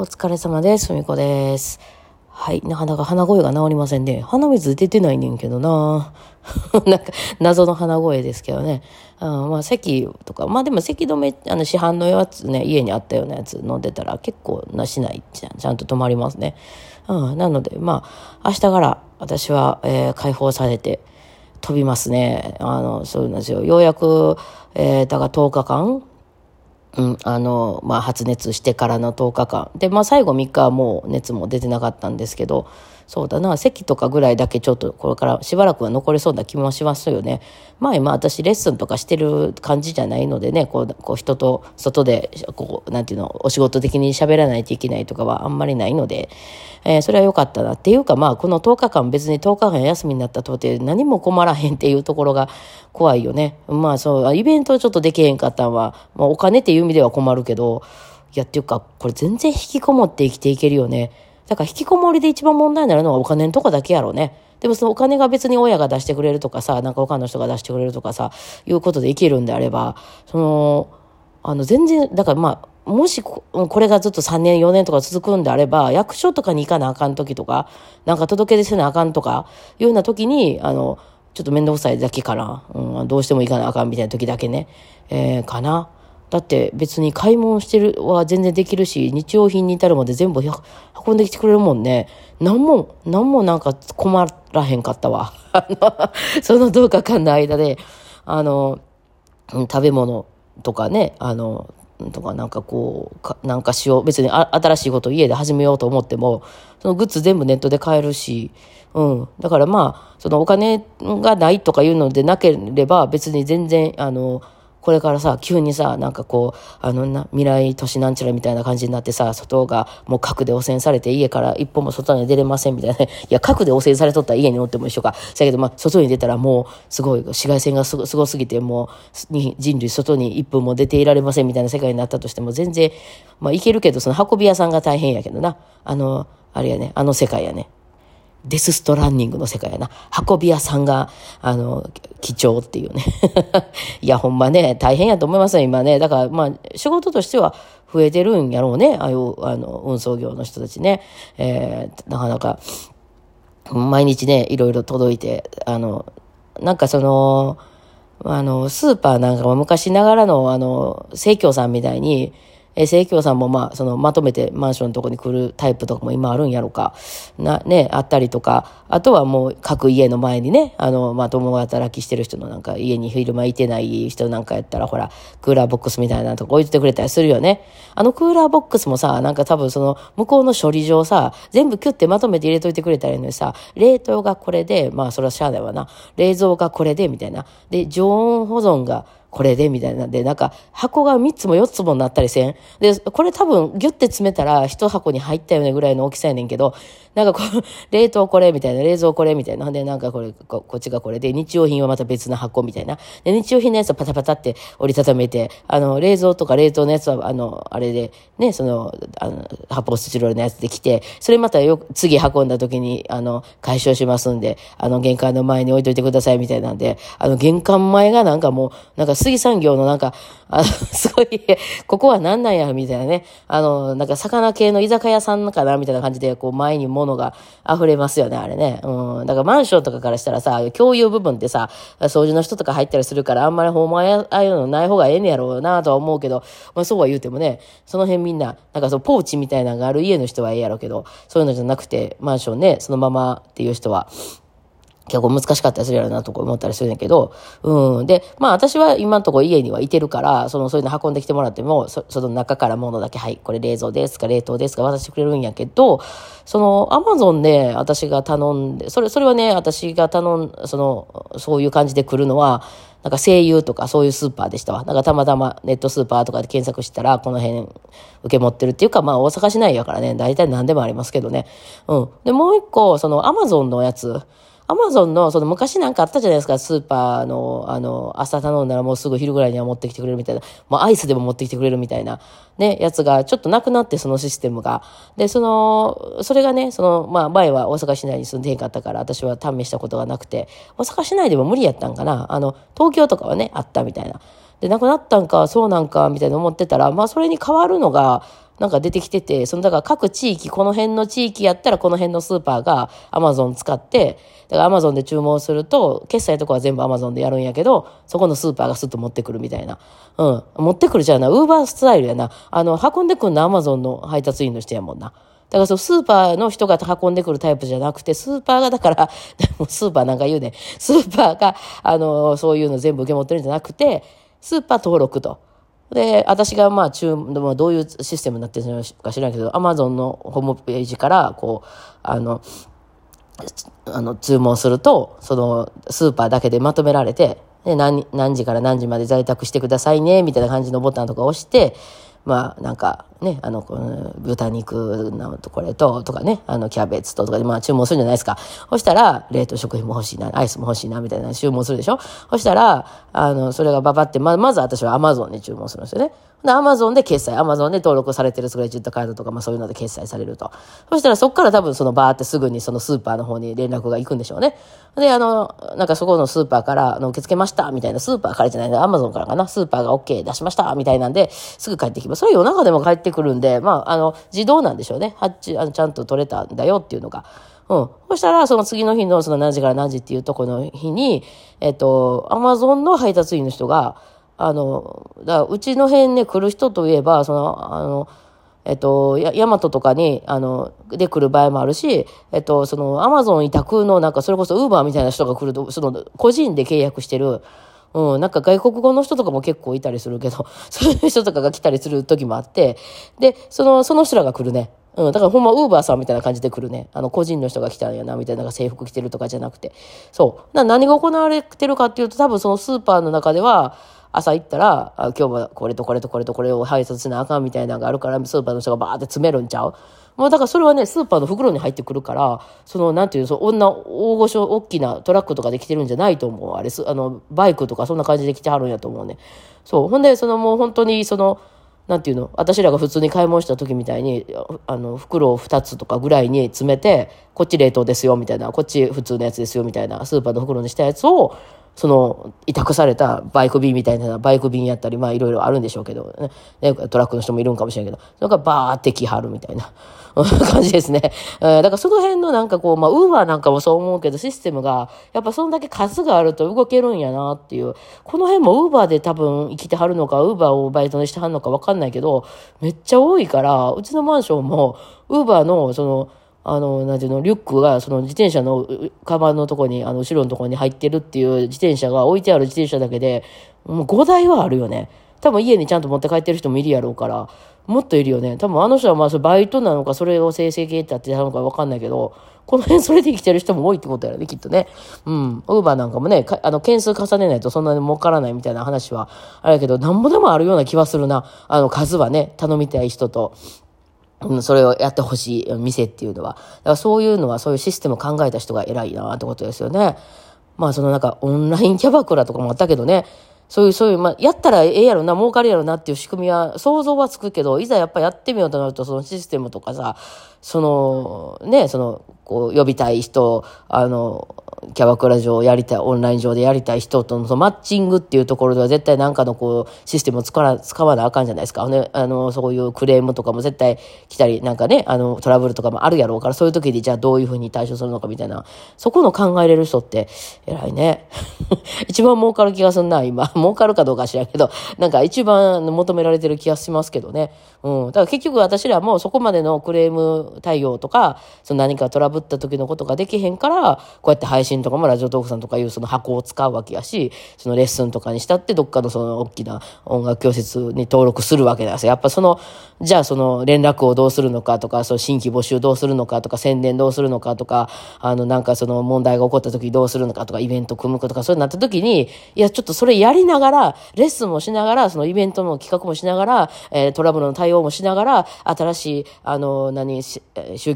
お疲れ様です。ふみこです。はい。なかなか鼻声が治りませんね。鼻水出てないねんけどな。なんか、謎の鼻声ですけどね。うん、まあ、咳とか、まあでも咳止め、あの、市販のやつね、家にあったようなやつ飲んでたら結構なしないじゃん。ちゃんと止まりますね。うん、なので、まあ、明日から私は、えー解放されて飛びますね。あの、そうなんですよ。ようやく、えーだから10日間うん、あの、まあ、発熱してからの10日間。で、まあ、最後3日はもう熱も出てなかったんですけど、そうだな、咳とかぐらいだけちょっとこれからしばらくは残りそうな気もしますよね。まあ、今私レッスンとかしてる感じじゃないのでね、こう、こう人と外で、こう、なんていうの、お仕事的に喋らないといけないとかはあんまりないので、えーそれは良かったなっていうか、まあ、この10日間別に10日間休みになったとて何も困らへんっていうところが怖いよね。まあ、そう、イベントちょっとできへんかったんは、まあ、お金っていう意味では困るけど、いや、っていうか、これ全然引きこもって生きていけるよね。だから引きこもりで一番問題になるのはお金のとこだけやろうね。でもそのお金が別に親が出してくれるとかさ、なんか他の人が出してくれるとかさ、いうことでいけるんであれば、その、あの、全然、だからまあ、もしここれがずっと3年、4年とか続くんであれば、役所とかに行かなあかん時とか、なんか届け出せなあかんとか、いうような時に、あの、ちょっと面倒くさいだけかな。うん、どうしても行かなあかんみたいな時だけね。えー、かな。だって別に買い物してるは全然できるし、日用品に至るまで全部運んできてくれるもんね。なんも、なんもなんか困らへんかったわ。あの、その10日間の間で、あの、食べ物とかね、あの、とかなんかこう、かなんかしよう。別に新しいことを家で始めようと思っても、そのグッズ全部ネットで買えるし、うん。だからまあ、そのお金がないとかいうのでなければ別に全然、あの、これからさ、急にさ、なんかこう、あのな、未来都市なんちゃらみたいな感じになってさ、外がもう核で汚染されて家から一歩も外に出れませんみたいなね。いや、核で汚染されとったら家におっても一緒か。だけど、まあ、外に出たらもう、すごい、紫外線がすごすごすぎて、もう、人類外に一分も出ていられませんみたいな世界になったとしても、全然、まあ、いけるけど、その運び屋さんが大変やけどな。あの、あれやね、あの世界やね。デスストランニングの世界やな。運び屋さんが、あの、貴重っていうね。いや、ほんまね、大変やと思いますよ、今ね。だから、まあ、仕事としては増えてるんやろうね。ああいう、あの、運送業の人たちね。えー、なかなか、毎日ね、いろいろ届いて、あの、なんかその、あの、スーパーなんかも昔ながらの、あの、生協さんみたいに、えー、生協さんもまあ、その、まとめてマンションのとこに来るタイプとかも今あるんやろか。な、ね、あったりとか、あとはもう各家の前にね、あの、まあ、共働きしてる人のなんか家に昼間いてない人なんかやったら、ほら、クーラーボックスみたいなとこ置いててくれたりするよね。あのクーラーボックスもさ、なんか多分その、向こうの処理場さ、全部キュッてまとめて入れといてくれたらいいのにさ、冷凍がこれで、まあ、それはしゃあないわな。冷蔵がこれで、みたいな。で、常温保存が、これでみたいなんで、なんか箱が3つも4つもなったりせん？で、これ多分ギュッて詰めたら1箱に入ったよねぐらいの大きさやねんけど、なんかこう、冷凍これみたいな、冷蔵これみたいな。で、なんかこれこ、こっちがこれで、日用品はまた別の箱みたいな。で、日用品のやつはパタパタって折りたためて、あの、冷蔵とか冷凍のやつは、あの、あれで、ね、その、あの、発泡スチロールのやつで来て、それまたよ、次運んだ時に、あの、解消しますんで、あの、玄関の前に置いといてくださいみたいなんで、あの、玄関前がなんかもう、なんか水産業のなんか、あの、すごい、ここは何なんや、みたいなね。あの、なんか魚系の居酒屋さんかな、みたいな感じで、こう、前に物のが溢れますよね、あれね。うん。だからマンションとかからしたらさ、共有部分ってさ、掃除の人とか入ったりするから、あんまりほんまああいうのない方がええねやろうなとは思うけど、まあそうは言うてもね、その辺みんな、なんかそう、ポーチみたいなのがある家の人はええやろうけど、そういうのじゃなくて、マンションね、そのままっていう人は、結構難しかったりするやろなとか思ったりするんだけど、うん。で、まあ私は今のとこ家にはいてるから、そのそういうの運んできてもらっても、そその中から物だけ、はい、これ冷蔵ですか、冷凍ですか渡してくれるんやけど、そのアマゾンで私が頼んで、それ、それはね、私が頼ん、その、そういう感じで来るのは、なんか声優とかそういうスーパーでしたわ。なんかたまたまネットスーパーとかで検索したら、この辺受け持ってるっていうか、まあ大阪市内やからね、大体何でもありますけどね。うん。で、もう一個、そのアマゾンのやつ、アマゾンの、その昔なんかあったじゃないですか、スーパーの、あの、朝頼んだらもうすぐ昼ぐらいには持ってきてくれるみたいな、もうアイスでも持ってきてくれるみたいな、ね、やつがちょっとなくなって、そのシステムが。で、その、それがね、その、まあ前は大阪市内に住んでへんかったから、私は試したことがなくて、大阪市内でも無理やったんかな。あの、東京とかはね、あったみたいな。で、なくなったんか、そうなんか、みたいな思ってたら、まあそれに変わるのが、なんか出てきてて、その、だから各地域、この辺の地域やったらこの辺のスーパーがアマゾン使って、だからアマゾンで注文すると、決済とかは全部アマゾンでやるんやけど、そこのスーパーがスッと持ってくるみたいな。うん。持ってくるじゃな、ウーバースタイルやな。あの、運んでくんのアマゾンの配達員の人やもんな。だからそう、スーパーの人が運んでくるタイプじゃなくて、スーパーがだから、スーパーなんか言うね。スーパーが、あの、そういうの全部受け持ってるんじゃなくて、スーパー登録と。で、私がまあ、どういうシステムになってるのか知らないけど、アマゾンのホームページから、こう、あの、あの、注文すると、その、スーパーだけでまとめられて、で、何、何時から何時まで在宅してくださいね、みたいな感じのボタンとか押して、まあ、なんかね、あの、豚肉のとこれと、とかね、あの、キャベツととかで、まあ、注文するんじゃないですか。そしたら、冷凍食品も欲しいな、アイスも欲しいな、みたいな注文するでしょそしたら、あの、それがババって、ま、まず私はアマゾンに注文するんですよね。で、アマゾンで決済、アマゾンで登録されてるクレジットカードとか、まあそういうので決済されると。そしたらそこから多分そのバーってすぐにそのスーパーの方に連絡が行くんでしょうね。で、あの、なんかそこのスーパーから、あの、受け付けました、みたいな、スーパーからじゃないんだ、アマゾンからかな、スーパーが OK 出しました、みたいなんで、すぐ帰ってきます。それ夜中でも帰ってくるんで、まあ、あの、自動なんでしょうね。発注、あの、ちゃんと取れたんだよっていうのが。うん。そしたら、その次の日のその何時から何時っていうとこの日に、えっと、アマゾンの配達員の人が、あの、だうちの辺ね、来る人といえば、その、あの、えっと、ヤマトとかに、あの、で来る場合もあるし、えっと、その、アマゾン委託の、なんか、それこそウーバーみたいな人が来ると、その、個人で契約してる、うん、なんか外国語の人とかも結構いたりするけど、そういう人とかが来たりする時もあって、で、その、その人らが来るね。うん、だからほんまウーバーさんみたいな感じで来るね。あの、個人の人が来たんやな、みたいな制服着てるとかじゃなくて。そう。何が行われてるかっていうと、多分そのスーパーの中では、朝行ったら、今日はこれとこれとこれとこれを配達しなあかんみたいなのがあるから、スーパーの人がバーって詰めるんちゃう？もうだからそれはね、スーパーの袋に入ってくるから、その、なんていう、その女、大御所、大きなトラックとかで来てるんじゃないと思う。あれ、あの、バイクとかそんな感じで来てはるんやと思うね。そう。ほんで、そのもう本当に、その、なんていうの？私らが普通に買い物した時みたいに、あの、袋を2つとかぐらいに詰めて、こっち冷凍ですよ、みたいな、こっち普通のやつですよ、みたいな、スーパーの袋にしたやつを、その、委託されたバイク便みたいな、バイク便やったり、まあいろいろあるんでしょうけどね、トラックの人もいるんかもしれんけど、それかバーって来はるみたいな。感じですね。え。だからその辺のなんかこう、まあウーバーなんかもそう思うけど、システムが、やっぱそんだけ数があると動けるんやなっていう、この辺もウーバーで多分生きてはるのか、ウーバーをバイトにしてはるのかわかんないけど、めっちゃ多いから、うちのマンションも、ウーバーのその、あの、なんていうの、リュックが、その自転車のカバンのとこに、あの、後ろのとこに入ってるっていう自転車が置いてある自転車だけで、もう5台はあるよね。多分家にちゃんと持って帰ってる人もいるやろうから、もっといるよね。多分あの人はまあ、バイトなのか、それを生成系ってやってたのかわかんないけど、この辺それで生きてる人も多いってことやろね、きっとね。うん。ウーバーなんかもね、あの、件数重ねないとそんなに儲からないみたいな話は、あれやけど、なんぼでもあるような気はするな。あの、数はね、頼みたい人と。うん、それをやってほしい店っていうのは。だからそういうのは、そういうシステムを考えた人が偉いなってことですよね。まあそのなんかオンラインキャバクラとかもあったけどね、そういう、そういう、まあ、やったらええやろな、儲かるやろなっていう仕組みは、想像はつくけど、いざやっぱやってみようとなると、そのシステムとかさ、その、ね、その、こう、呼びたい人、あの、キャバクラ上やりたい、オンライン上でやりたい人とのそのマッチングっていうところでは絶対なんかのこう、システムを使わ使わなあかんじゃないですか。ね、あの、そういうクレームとかも絶対来たり、なんかね、あの、トラブルとかもあるやろうから、そういう時にじゃあどういうふうに対処するのかみたいな、そこの考えれる人って偉いね。一番儲かる気がすんな、今。儲かるかどうか知らんけど、なんか一番求められてる気がしますけどね。うん。だから結局私らもそこまでのクレーム対応とか、その何かトラブルった時のことができへんから、こうやって配信とかもラジオトークさんとかいうその箱を使うわけやし、そのレッスンとかにしたってどっかのその大きな音楽教室に登録するわけなんですよ。やっぱその、じゃあその連絡をどうするのかとか、その新規募集どうするのかとか、宣伝どうするのかとか、あのなんかその問題が起こった時どうするのかとか、イベント組むとか、そういうなった時に、いやちょっとそれやりながら、レッスンもしながら、そのイベントの企画もしながら、えー、トラブルの対応もしながら、新しい、あの、何、集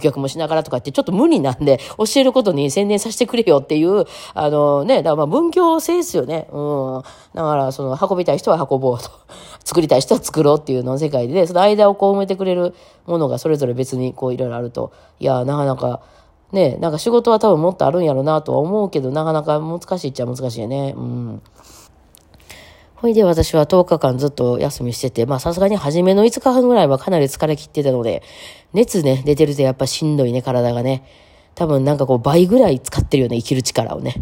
客もしながらとかってちょっと無理なんで、教えることに宣伝させてくれよっていう、あのね、だからまあ文教性ですよね。うん。だからその運びたい人は運ぼうと。作りたい人は作ろうっていうの世界で、その間をこう埋めてくれるものがそれぞれ別にこういろいろあると、いや、なかなか、ね、なんか仕事は多分もっとあるんやろうなとは思うけど、なかなか難しいっちゃ難しいよね。うん。ほいで私は10日間ずっと休みしてて、まあさすがに初めの5日半ぐらいはかなり疲れ切ってたので、熱ね、出てるとやっぱしんどいね、体がね。多分なんかこう倍ぐらい使ってるよね、生きる力をね。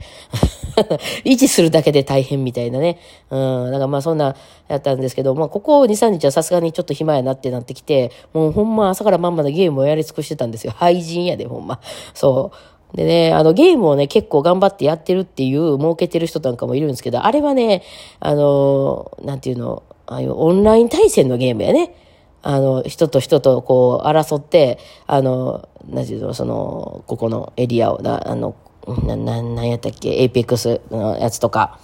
維持するだけで大変みたいなね。うん、なんかまあそんなやったんですけど、まあここ2、3日はさすがにちょっと暇やなってなってきて、もうほんま朝からまんまのゲームをやり尽くしてたんですよ。廃人やで、ほんま。そう。でね、あの、ゲームをね、結構頑張ってやってるっていう、儲けてる人なんかもいるんですけど、あれはね、あの、なんていうの、ああいうオンライン対戦のゲームやね。あの、人と人とこう争って、あの、なんていうの、その、ここのエリアを、な、あの、な、な、なんやったっけ、 Apex のやつとか、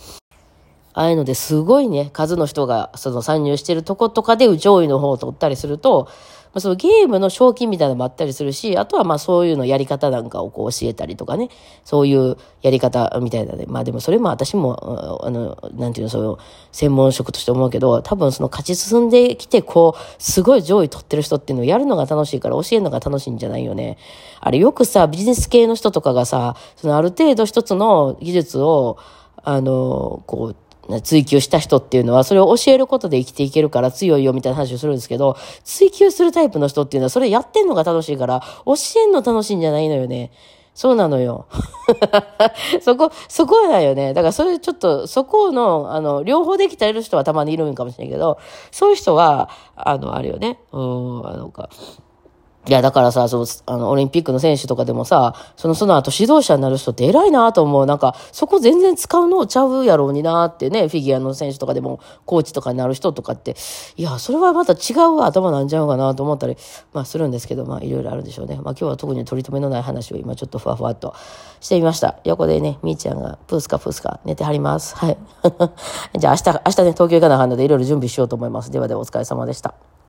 ああいうのですごいね、数の人がその参入してるとことかで上位の方を取ったりすると、まあ、そのゲームの賞金みたいなのもあったりするし、あとはまあそういうのやり方なんかをこう教えたりとかね、そういうやり方みたいなね。まあでもそれも私も、あの、なんていうの、そういう専門職として思うけど、多分その勝ち進んできて、こう、すごい上位取ってる人っていうのをやるのが楽しいから教えるのが楽しいんじゃないよね。あれよくさ、ビジネス系の人とかがさ、そのある程度一つの技術を、あの、こう、追求した人っていうのは、それを教えることで生きていけるから強いよみたいな話をするんですけど、追求するタイプの人っていうのは、それやってんのが楽しいから、教えんの楽しいんじゃないのよね。そうなのよ。そこ、そこはだよね。だからそれちょっと、そこの、あの、両方できたる人はたまにいるんかもしれないけど、そういう人は、あの、あれよね。うん、あのか、いや、だからさ、そう、あの、オリンピックの選手とかでもさ、その、その後指導者になる人って偉いなと思う。なんか、そこ全然使うのちゃうやろうになってね、フィギュアの選手とかでも、コーチとかになる人とかって、いや、それはまた違う頭なんちゃうかなと思ったり、まあ、するんですけど、まあ、いろいろあるでしょうね。まあ、今日は特に取り留めのない話を今ちょっとふわふわっとしてみました。横でね、みーちゃんが、プースカプースカ寝てはります。はい。じゃあ、明日、明日ね、東京行かなあかんので、いろいろ準備しようと思います。ではでは、お疲れ様でした。